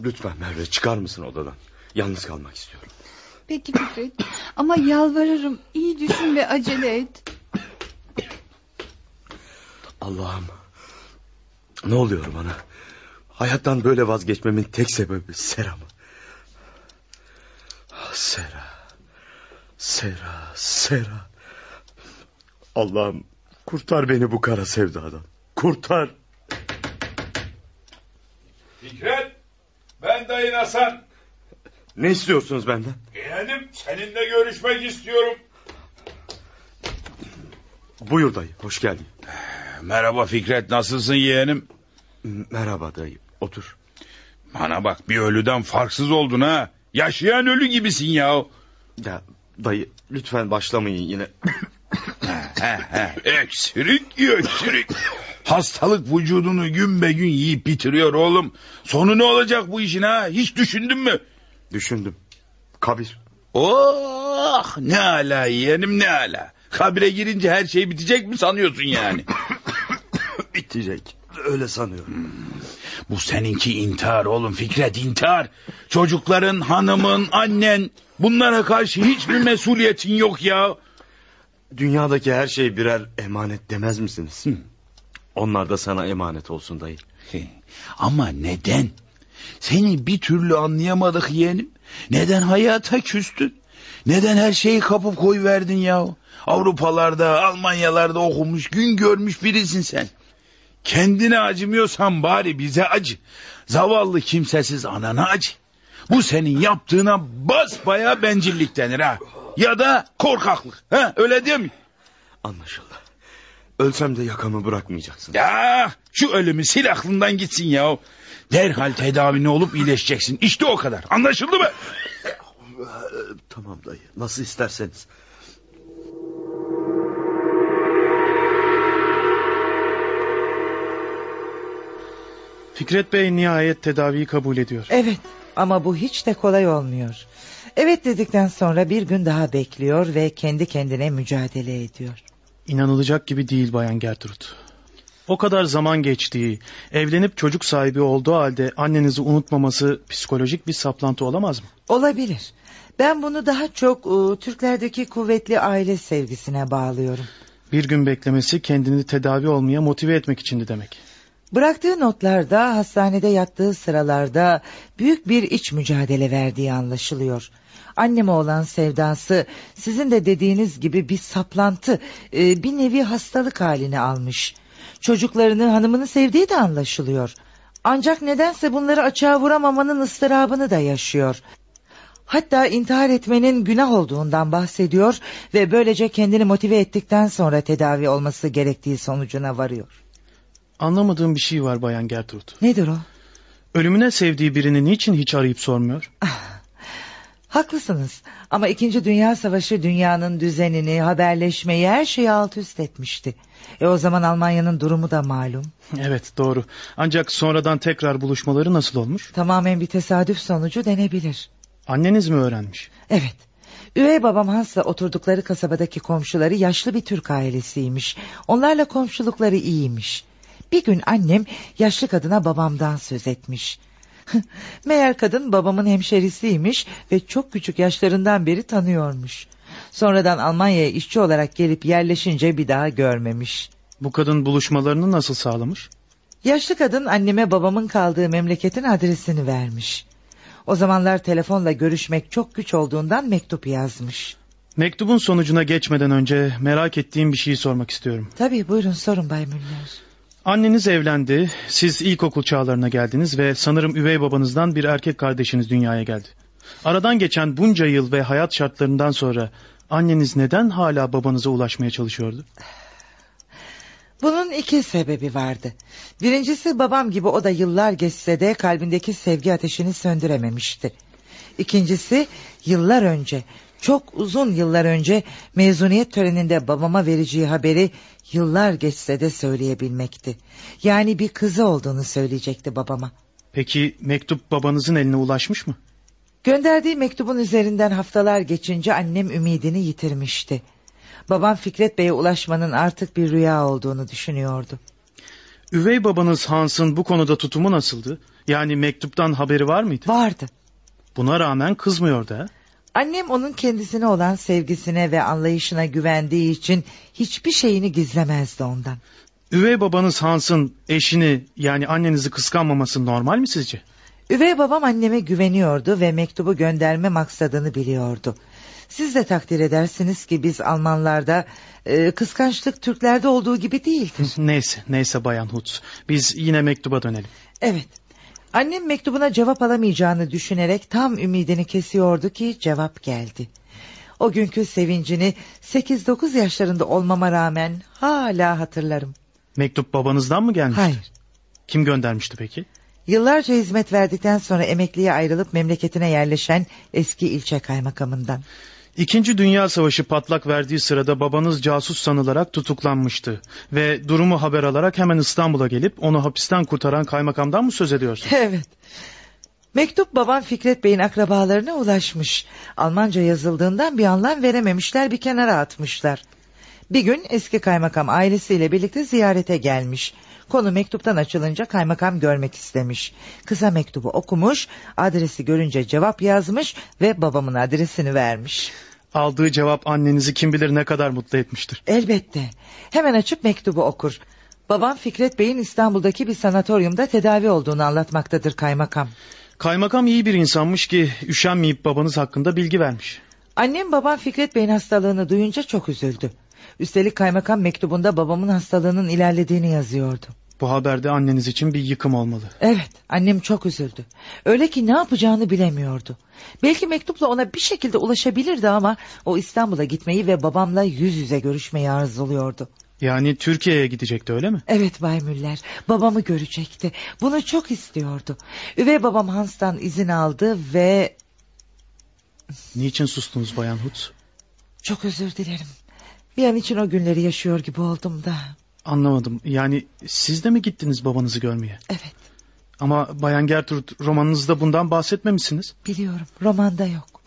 Lütfen Merve çıkar mısın odadan? Yalnız kalmak istiyorum. Peki Fikret. Ama yalvarırım iyi düşün ve acele et. Allah'ım. Ne oluyor bana? Hayattan böyle vazgeçmemin tek sebebi Sera mı? Sera. Sera. Sera. Allah'ım kurtar beni bu kara sevdadan. Kurtar. Fikret, ben dayın Hasan. Ne istiyorsunuz benden? Yeğenim seninle görüşmek istiyorum. Buyur dayı hoş geldin. Merhaba Fikret nasılsın yeğenim? Merhaba dayı otur. Bana bak bir ölüden farksız oldun ha. Yaşayan ölü gibisin ya. Ya dayı lütfen başlamayın yine. öksürük öksürük. Hastalık vücudunu gün be gün yiyip bitiriyor oğlum. Sonu ne olacak bu işin ha? Hiç düşündün mü? Düşündüm. Kabir. Oh ne ala yeğenim ne ala. Kabire girince her şey bitecek mi sanıyorsun yani? bitecek. Öyle sanıyorum. Bu seninki intihar oğlum Fikret intihar. Çocukların, hanımın, annen bunlara karşı hiçbir mesuliyetin yok ya. Dünyadaki her şey birer emanet demez misiniz? Hı. Onlar da sana emanet olsun dayı. Ama neden? Seni bir türlü anlayamadık yeğenim. Neden hayata küstün? Neden her şeyi kapıp koyuverdin ya? Avrupalarda, Almanyalarda okumuş, gün görmüş birisin sen. Kendine acımıyorsan bari bize acı. Zavallı kimsesiz anana acı. Bu senin yaptığına basbaya bencillik denir ha. Ya da korkaklık. Ha, öyle değil mi? Anlaşıldı. Ölsem de yakamı bırakmayacaksın. Ya şu ölümü sil aklından gitsin ya. Derhal tedavini olup iyileşeceksin. İşte o kadar. Anlaşıldı mı? tamam dayı. Nasıl isterseniz. Fikret Bey nihayet tedaviyi kabul ediyor. Evet ama bu hiç de kolay olmuyor. Evet dedikten sonra bir gün daha bekliyor ve kendi kendine mücadele ediyor. İnanılacak gibi değil Bayan Gertrud. O kadar zaman geçtiği, evlenip çocuk sahibi olduğu halde annenizi unutmaması psikolojik bir saplantı olamaz mı? Olabilir. Ben bunu daha çok ıı, Türklerdeki kuvvetli aile sevgisine bağlıyorum. Bir gün beklemesi kendini tedavi olmaya motive etmek içindi demek. Bıraktığı notlarda hastanede yattığı sıralarda büyük bir iç mücadele verdiği anlaşılıyor. Anneme olan sevdası sizin de dediğiniz gibi bir saplantı, e, bir nevi hastalık halini almış. Çocuklarını, hanımını sevdiği de anlaşılıyor. Ancak nedense bunları açığa vuramamanın ıstırabını da yaşıyor. Hatta intihar etmenin günah olduğundan bahsediyor ve böylece kendini motive ettikten sonra tedavi olması gerektiği sonucuna varıyor. Anlamadığım bir şey var Bayan Gertrude. Nedir o? Ölümüne sevdiği birini niçin hiç arayıp sormuyor? Haklısınız ama 2. Dünya Savaşı dünyanın düzenini, haberleşmeyi her şeyi alt üst etmişti. E o zaman Almanya'nın durumu da malum. Evet doğru. Ancak sonradan tekrar buluşmaları nasıl olmuş? Tamamen bir tesadüf sonucu denebilir. Anneniz mi öğrenmiş? Evet. Üvey babam Hans'la oturdukları kasabadaki komşuları yaşlı bir Türk ailesiymiş. Onlarla komşulukları iyiymiş. Bir gün annem yaşlı kadına babamdan söz etmiş. Meğer kadın babamın hemşerisiymiş ve çok küçük yaşlarından beri tanıyormuş. Sonradan Almanya'ya işçi olarak gelip yerleşince bir daha görmemiş. Bu kadın buluşmalarını nasıl sağlamış? Yaşlı kadın anneme babamın kaldığı memleketin adresini vermiş. O zamanlar telefonla görüşmek çok güç olduğundan mektup yazmış. Mektubun sonucuna geçmeden önce merak ettiğim bir şeyi sormak istiyorum. Tabii buyurun sorun Bay Müller. Anneniz evlendi, siz ilkokul çağlarına geldiniz ve sanırım üvey babanızdan bir erkek kardeşiniz dünyaya geldi. Aradan geçen bunca yıl ve hayat şartlarından sonra anneniz neden hala babanıza ulaşmaya çalışıyordu? Bunun iki sebebi vardı. Birincisi babam gibi o da yıllar geçse de kalbindeki sevgi ateşini söndürememişti. İkincisi yıllar önce, çok uzun yıllar önce mezuniyet töreninde babama vereceği haberi yıllar geçse de söyleyebilmekti. Yani bir kızı olduğunu söyleyecekti babama. Peki mektup babanızın eline ulaşmış mı? Gönderdiği mektubun üzerinden haftalar geçince annem ümidini yitirmişti. Babam Fikret Bey'e ulaşmanın artık bir rüya olduğunu düşünüyordu. Üvey babanız Hans'ın bu konuda tutumu nasıldı? Yani mektuptan haberi var mıydı? Vardı. Buna rağmen kızmıyordu ha? Annem onun kendisine olan sevgisine ve anlayışına güvendiği için hiçbir şeyini gizlemezdi ondan. Üvey babanız Hans'ın eşini yani annenizi kıskanmaması normal mi sizce? Üvey babam anneme güveniyordu ve mektubu gönderme maksadını biliyordu. Siz de takdir edersiniz ki biz Almanlarda e, kıskançlık Türklerde olduğu gibi değildir. neyse neyse Bayan Hutz biz yine mektuba dönelim. Evet annem mektubuna cevap alamayacağını düşünerek tam ümidini kesiyordu ki cevap geldi. O günkü sevincini 8-9 yaşlarında olmama rağmen hala hatırlarım. Mektup babanızdan mı gelmişti? Hayır. Kim göndermişti peki? Yıllarca hizmet verdikten sonra emekliye ayrılıp memleketine yerleşen eski ilçe kaymakamından. İkinci Dünya Savaşı patlak verdiği sırada babanız casus sanılarak tutuklanmıştı. Ve durumu haber alarak hemen İstanbul'a gelip onu hapisten kurtaran kaymakamdan mı söz ediyorsun? Evet. Mektup babam Fikret Bey'in akrabalarına ulaşmış. Almanca yazıldığından bir anlam verememişler bir kenara atmışlar. Bir gün eski kaymakam ailesiyle birlikte ziyarete gelmiş. Konu mektuptan açılınca kaymakam görmek istemiş. Kısa mektubu okumuş, adresi görünce cevap yazmış ve babamın adresini vermiş. Aldığı cevap annenizi kim bilir ne kadar mutlu etmiştir. Elbette. Hemen açıp mektubu okur. Babam Fikret Bey'in İstanbul'daki bir sanatoryumda tedavi olduğunu anlatmaktadır kaymakam. Kaymakam iyi bir insanmış ki üşenmeyip babanız hakkında bilgi vermiş. Annem babam Fikret Bey'in hastalığını duyunca çok üzüldü. Üstelik kaymakam mektubunda babamın hastalığının ilerlediğini yazıyordu. Bu haberde anneniz için bir yıkım olmalı. Evet annem çok üzüldü. Öyle ki ne yapacağını bilemiyordu. Belki mektupla ona bir şekilde ulaşabilirdi ama o İstanbul'a gitmeyi ve babamla yüz yüze görüşmeyi arzuluyordu. Yani Türkiye'ye gidecekti öyle mi? Evet Bay Müller babamı görecekti. Bunu çok istiyordu. Üvey babam Hans'tan izin aldı ve... Niçin sustunuz Bayan Hutz? Çok özür dilerim. Bir an için o günleri yaşıyor gibi oldum da. Anlamadım. Yani siz de mi gittiniz babanızı görmeye? Evet. Ama Bayan Gertrude romanınızda bundan bahsetmemişsiniz. Biliyorum romanda yok.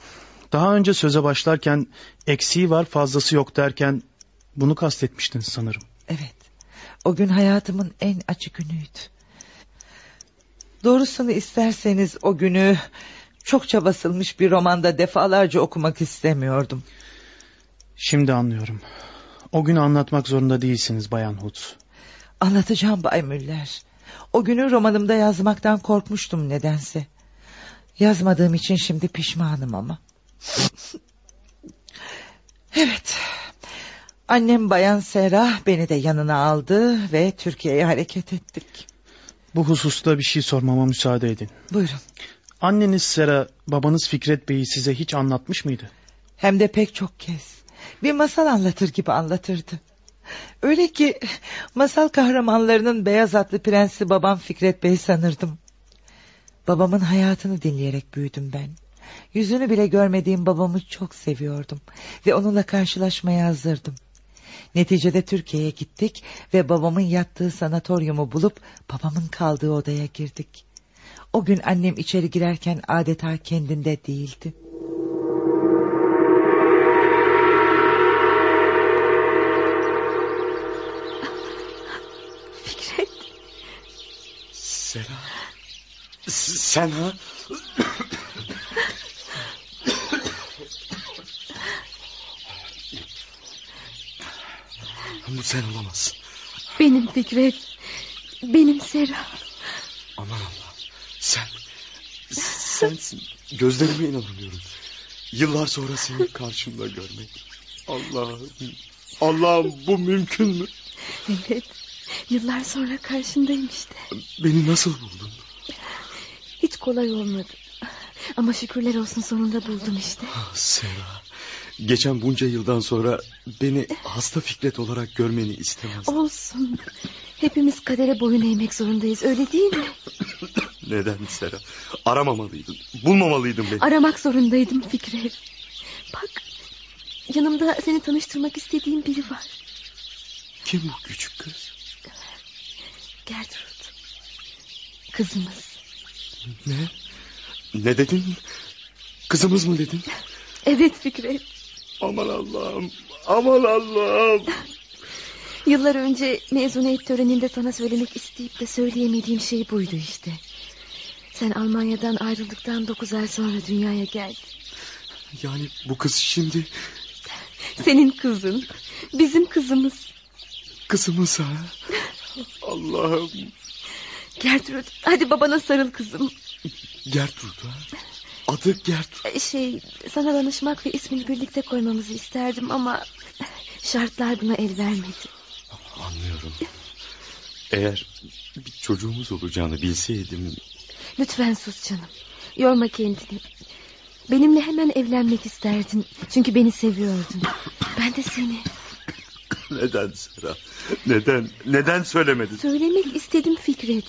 Daha önce söze başlarken eksiği var fazlası yok derken bunu kastetmiştiniz sanırım. Evet. O gün hayatımın en acı günüydü. Doğrusunu isterseniz o günü çokça basılmış bir romanda defalarca okumak istemiyordum. Şimdi anlıyorum. O günü anlatmak zorunda değilsiniz Bayan Hutz. Anlatacağım Bay Müller. O günü romanımda yazmaktan korkmuştum nedense. Yazmadığım için şimdi pişmanım ama. evet. Annem Bayan Serah beni de yanına aldı ve Türkiye'ye hareket ettik. Bu hususta bir şey sormama müsaade edin. Buyurun. Anneniz Sera, babanız Fikret Bey'i size hiç anlatmış mıydı? Hem de pek çok kez. Bir masal anlatır gibi anlatırdı. Öyle ki masal kahramanlarının beyaz atlı prensi babam Fikret Bey sanırdım. Babamın hayatını dinleyerek büyüdüm ben. Yüzünü bile görmediğim babamı çok seviyordum ve onunla karşılaşmaya hazırdım. Neticede Türkiye'ye gittik ve babamın yattığı sanatoryumu bulup babamın kaldığı odaya girdik. O gün annem içeri girerken adeta kendinde değildi. Fikret. Sera. Sen ha? Bu sen olamazsın. Benim Fikret. Benim Sera. Aman Allah. Sen. Sensin. Gözlerime inanamıyorum. Yıllar sonra seni karşımda görmek. Allah'ım. Allah'ım bu mümkün mü? Evet. Yıllar sonra karşındayım işte. Beni nasıl buldun? Kolay olmadı. Ama şükürler olsun sonunda buldum işte. Ah, Sera. Geçen bunca yıldan sonra beni hasta Fikret olarak görmeni istemezdim. Olsun. Hepimiz kadere boyun eğmek zorundayız öyle değil mi? Neden Sera? Aramamalıydın. Bulmamalıydın beni. Aramak zorundaydım Fikret. Bak yanımda seni tanıştırmak istediğim biri var. Kim bu küçük kız? Gertrude. Kızımız. Ne? Ne dedin? Kızımız mı dedin? Evet Fikret. Aman Allah'ım. Aman Allah'ım. Yıllar önce mezuniyet töreninde sana söylemek isteyip de söyleyemediğim şey buydu işte. Sen Almanya'dan ayrıldıktan dokuz ay sonra dünyaya geldin. Yani bu kız şimdi Senin kızın. Bizim kızımız. kızımız ha? Allah'ım. Gertrude hadi babana sarıl kızım. Gertrude ha? Adı Gertrude. Ee, Şey sana danışmak ve ismini birlikte koymamızı isterdim ama şartlar buna el vermedi. Anlıyorum. Eğer bir çocuğumuz olacağını bilseydim... Lütfen sus canım. Yorma kendini. Benimle hemen evlenmek isterdin. Çünkü beni seviyordun. Ben de seni. Neden Sera? Neden? Neden söylemedin? Söylemek istedim Fikret.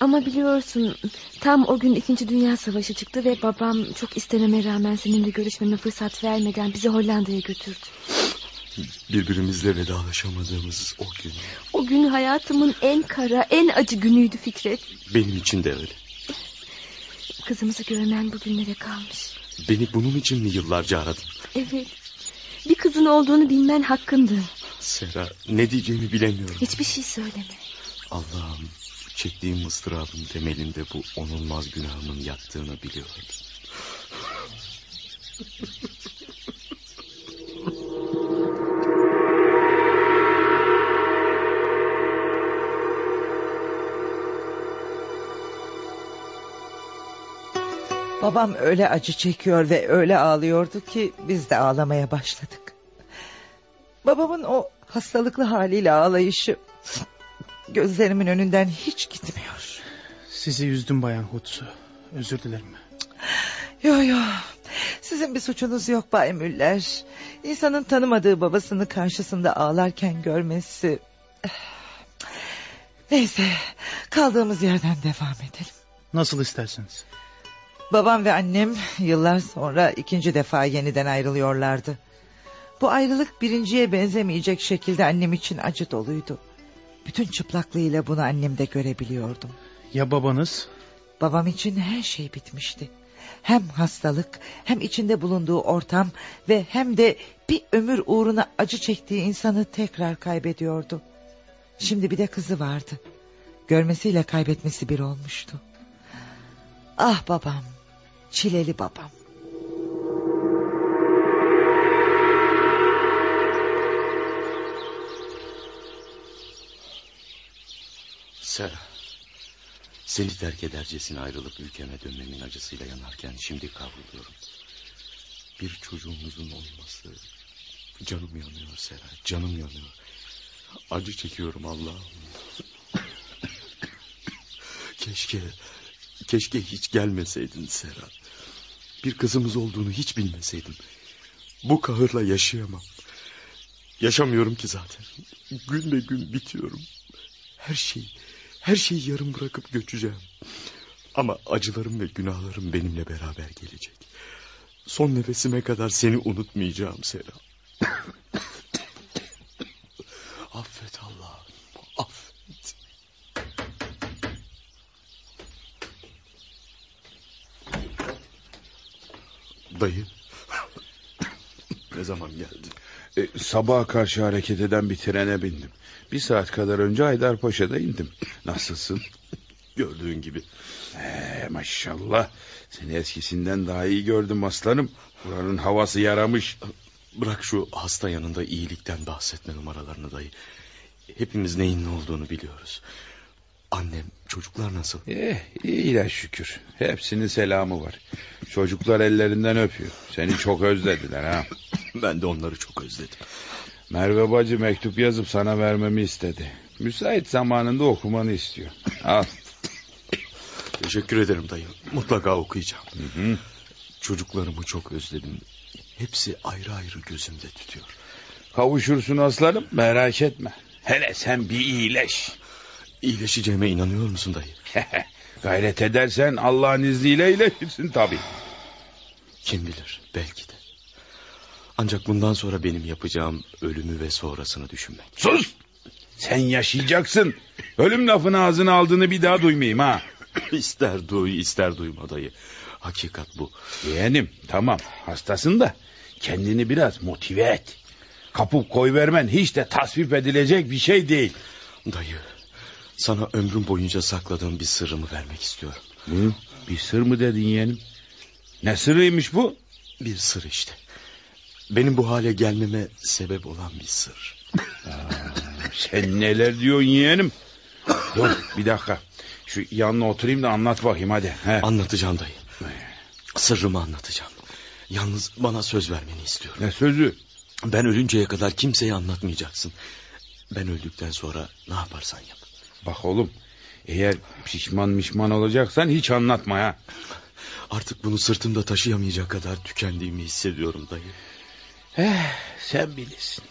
Ama biliyorsun tam o gün 2. Dünya Savaşı çıktı ve babam çok istememe rağmen seninle görüşmeme fırsat vermeden bizi Hollanda'ya götürdü. Birbirimizle vedalaşamadığımız o gün. O gün hayatımın en kara, en acı günüydü Fikret. Benim için de öyle. Kızımızı görmen bugünlere kalmış. Beni bunun için mi yıllarca aradın? Evet. Bir kızın olduğunu bilmen hakkındı. Sera ne diyeceğimi bilemiyorum. Hiçbir şey söyleme. Allah'ım çektiğim ıstırabın temelinde bu onulmaz günahımın yattığını biliyordum. Babam öyle acı çekiyor ve öyle ağlıyordu ki biz de ağlamaya başladık. Babamın o hastalıklı haliyle ağlayışı gözlerimin önünden hiç gitmiyor. Sizi üzdüm Bayan Hutsu. Özür dilerim. Yo yo. Sizin bir suçunuz yok Bay Müller. İnsanın tanımadığı babasını karşısında ağlarken görmesi... Neyse kaldığımız yerden devam edelim. Nasıl isterseniz. Babam ve annem yıllar sonra ikinci defa yeniden ayrılıyorlardı. Bu ayrılık birinciye benzemeyecek şekilde annem için acı doluydu. Bütün çıplaklığıyla bunu annemde görebiliyordum. Ya babanız? Babam için her şey bitmişti. Hem hastalık hem içinde bulunduğu ortam ve hem de bir ömür uğruna acı çektiği insanı tekrar kaybediyordu. Şimdi bir de kızı vardı. Görmesiyle kaybetmesi bir olmuştu. Ah babam, çileli babam. Sera. Seni terk edercesine ayrılıp ülkeme dönmemin acısıyla yanarken şimdi kavruluyorum. Bir çocuğumuzun olması... Canım yanıyor Sera, canım yanıyor. Acı çekiyorum Allah'ım. keşke, Keşke hiç gelmeseydin Serhat. Bir kızımız olduğunu hiç bilmeseydim. Bu kahırla yaşayamam. Yaşamıyorum ki zaten. Gün be gün bitiyorum. Her şey, her şeyi yarım bırakıp göçeceğim. Ama acılarım ve günahlarım benimle beraber gelecek. Son nefesime kadar seni unutmayacağım Serap. affet Allah'ım, Dayı, ne zaman geldin? E, sabaha karşı hareket eden bir trene bindim. Bir saat kadar önce Haydarpaşa'da indim. Nasılsın? Gördüğün gibi. Ee, maşallah. Seni eskisinden daha iyi gördüm aslanım. Buranın havası yaramış. Bırak şu hasta yanında iyilikten bahsetme numaralarını dayı. Hepimiz neyin ne olduğunu biliyoruz. Annem, çocuklar nasıl? Eh, iyiler şükür. Hepsinin selamı var. Çocuklar ellerinden öpüyor. Seni çok özlediler ha. Ben de onları çok özledim. Merve bacı mektup yazıp sana vermemi istedi. Müsait zamanında okumanı istiyor. Al. Teşekkür ederim dayı. Mutlaka okuyacağım. Hı hı. Çocuklarımı çok özledim. Hepsi ayrı ayrı gözümde tutuyor. Kavuşursun aslanım merak etme. Hele sen bir iyileş. İyileşeceğime inanıyor musun dayı? Gayret edersen Allah'ın izniyle iyileşirsin tabii. Kim bilir belki de. Ancak bundan sonra benim yapacağım ölümü ve sonrasını düşünmek. Sus! Sen yaşayacaksın. Ölüm lafını ağzına aldığını bir daha duymayayım ha. ister duy ister duyma dayı. Hakikat bu. Yeğenim tamam hastasın da kendini biraz motive et. Kapıp koy vermen hiç de tasvip edilecek bir şey değil. Dayı sana ömrüm boyunca sakladığım bir sırrımı vermek istiyorum. Hı? Bir sır mı dedin yeğenim? Ne sırrıymış bu? Bir sır işte. Benim bu hale gelmeme sebep olan bir sır. Aa, sen neler diyorsun yeğenim? Dur bir dakika. Şu yanına oturayım da anlat bakayım hadi. He. Anlatacağım dayı. Sırrımı anlatacağım. Yalnız bana söz vermeni istiyorum. Ne sözü? Ben ölünceye kadar kimseye anlatmayacaksın. Ben öldükten sonra ne yaparsan yap. Bak oğlum eğer pişman mişman olacaksan hiç anlatma ha. Artık bunu sırtımda taşıyamayacak kadar tükendiğimi hissediyorum dayı. Eh, sen bilirsin.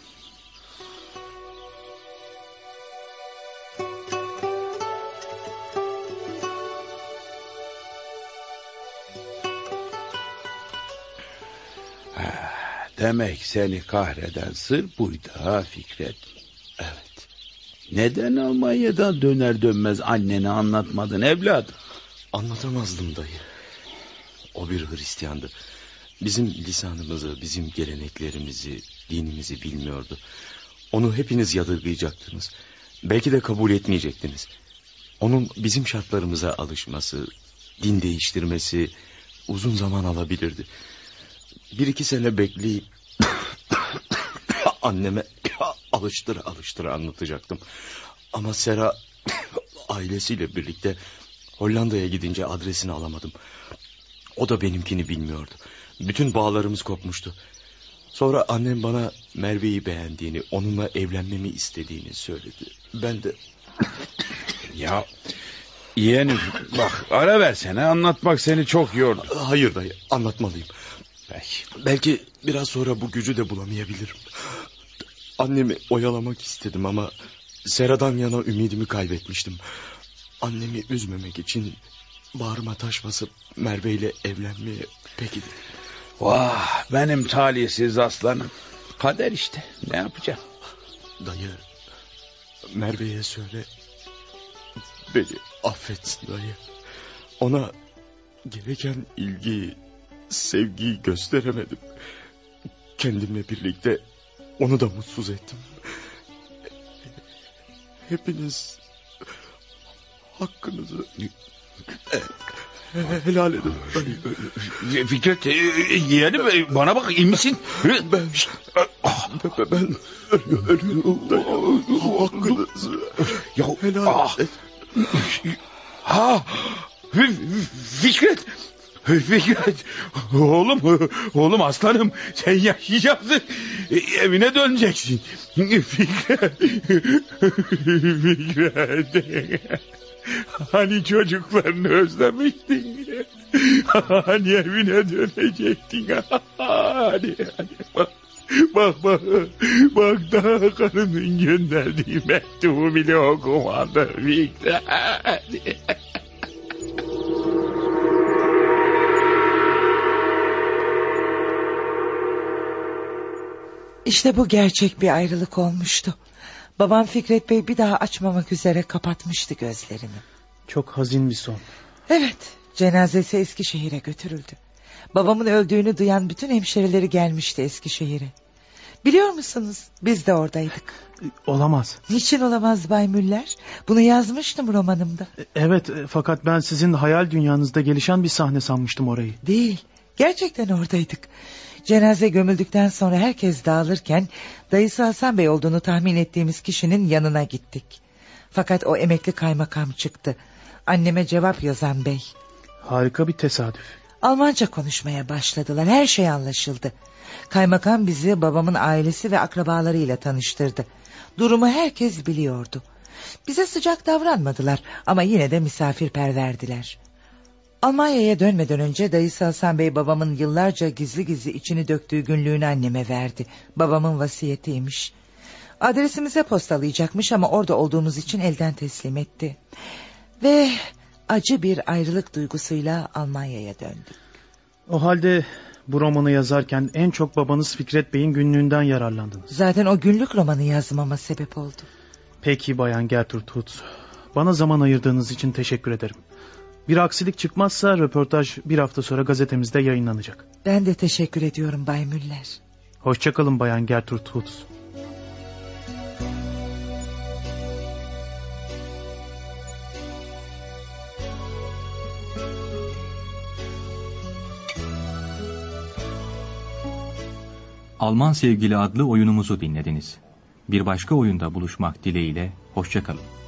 Demek seni kahreden sır buydu ha Fikret. Evet. Neden Almanya'dan döner dönmez annene anlatmadın evladım? Anlatamazdım dayı. O bir Hristiyandı. Bizim lisanımızı, bizim geleneklerimizi, dinimizi bilmiyordu. Onu hepiniz yadırgayacaktınız. Belki de kabul etmeyecektiniz. Onun bizim şartlarımıza alışması, din değiştirmesi uzun zaman alabilirdi. Bir iki sene bekleyip anneme alıştıra alıştıra anlatacaktım. Ama Sera ailesiyle birlikte Hollanda'ya gidince adresini alamadım. O da benimkini bilmiyordu. Bütün bağlarımız kopmuştu. Sonra annem bana Merve'yi beğendiğini, onunla evlenmemi istediğini söyledi. Ben de... ya yeğenim bak ara versene anlatmak seni çok yordu. Hayır dayı anlatmalıyım. Belki. Belki biraz sonra bu gücü de bulamayabilirim. Annemi oyalamak istedim ama Sera'dan yana ümidimi kaybetmiştim. Annemi üzmemek için bağrıma taş basıp Merve ile evlenmeye peki. Vah benim talihsiz aslanım. Kader işte ne yapacağım? Dayı Merve'ye söyle beni affetsin dayı. Ona gereken ilgiyi, sevgiyi gösteremedim. Kendimle birlikte onu da mutsuz ettim. Hepiniz hakkınızı helal edin. Fikret e, yeğenim e, bana bak iyi misin? Ben, ben, ben ölüyorum. Hakkınızı ya, helal ah. et. Ha, Fikret. Fikret. Oğlum, oğlum aslanım sen yaşayacaksın. Evine döneceksin. Fikret. Fikret. Hani çocuklarını özlemiştin. Hani evine dönecektin. Hani, hani. Bak bak. Bak daha karının gönderdiği mektubu bile okumadı Fikret. İşte bu gerçek bir ayrılık olmuştu. Babam Fikret Bey bir daha açmamak üzere kapatmıştı gözlerini. Çok hazin bir son. Evet, cenazesi Eskişehir'e götürüldü. Babamın öldüğünü duyan bütün hemşerileri gelmişti Eskişehir'e. Biliyor musunuz? Biz de oradaydık. Olamaz. Niçin olamaz Bay Müller? Bunu yazmıştım romanımda. Evet e, fakat ben sizin hayal dünyanızda gelişen bir sahne sanmıştım orayı. Değil. Gerçekten oradaydık. Cenaze gömüldükten sonra herkes dağılırken dayısı Hasan Bey olduğunu tahmin ettiğimiz kişinin yanına gittik. Fakat o emekli kaymakam çıktı. Anneme cevap yazan bey. Harika bir tesadüf. Almanca konuşmaya başladılar. Her şey anlaşıldı. Kaymakam bizi babamın ailesi ve akrabalarıyla tanıştırdı. Durumu herkes biliyordu. Bize sıcak davranmadılar ama yine de misafirperverdiler. Almanya'ya dönmeden önce dayısı Hasan Bey babamın yıllarca gizli gizli içini döktüğü günlüğünü anneme verdi. Babamın vasiyetiymiş. Adresimize postalayacakmış ama orada olduğumuz için elden teslim etti. Ve acı bir ayrılık duygusuyla Almanya'ya döndük. O halde bu romanı yazarken en çok babanız Fikret Bey'in günlüğünden yararlandınız. Zaten o günlük romanı yazmama sebep oldu. Peki Bayan Gertrude Hoods. Bana zaman ayırdığınız için teşekkür ederim. Bir aksilik çıkmazsa röportaj bir hafta sonra gazetemizde yayınlanacak. Ben de teşekkür ediyorum Bay Müller. Hoşçakalın Bayan Gertrude Hoods. Alman Sevgili adlı oyunumuzu dinlediniz. Bir başka oyunda buluşmak dileğiyle, hoşçakalın.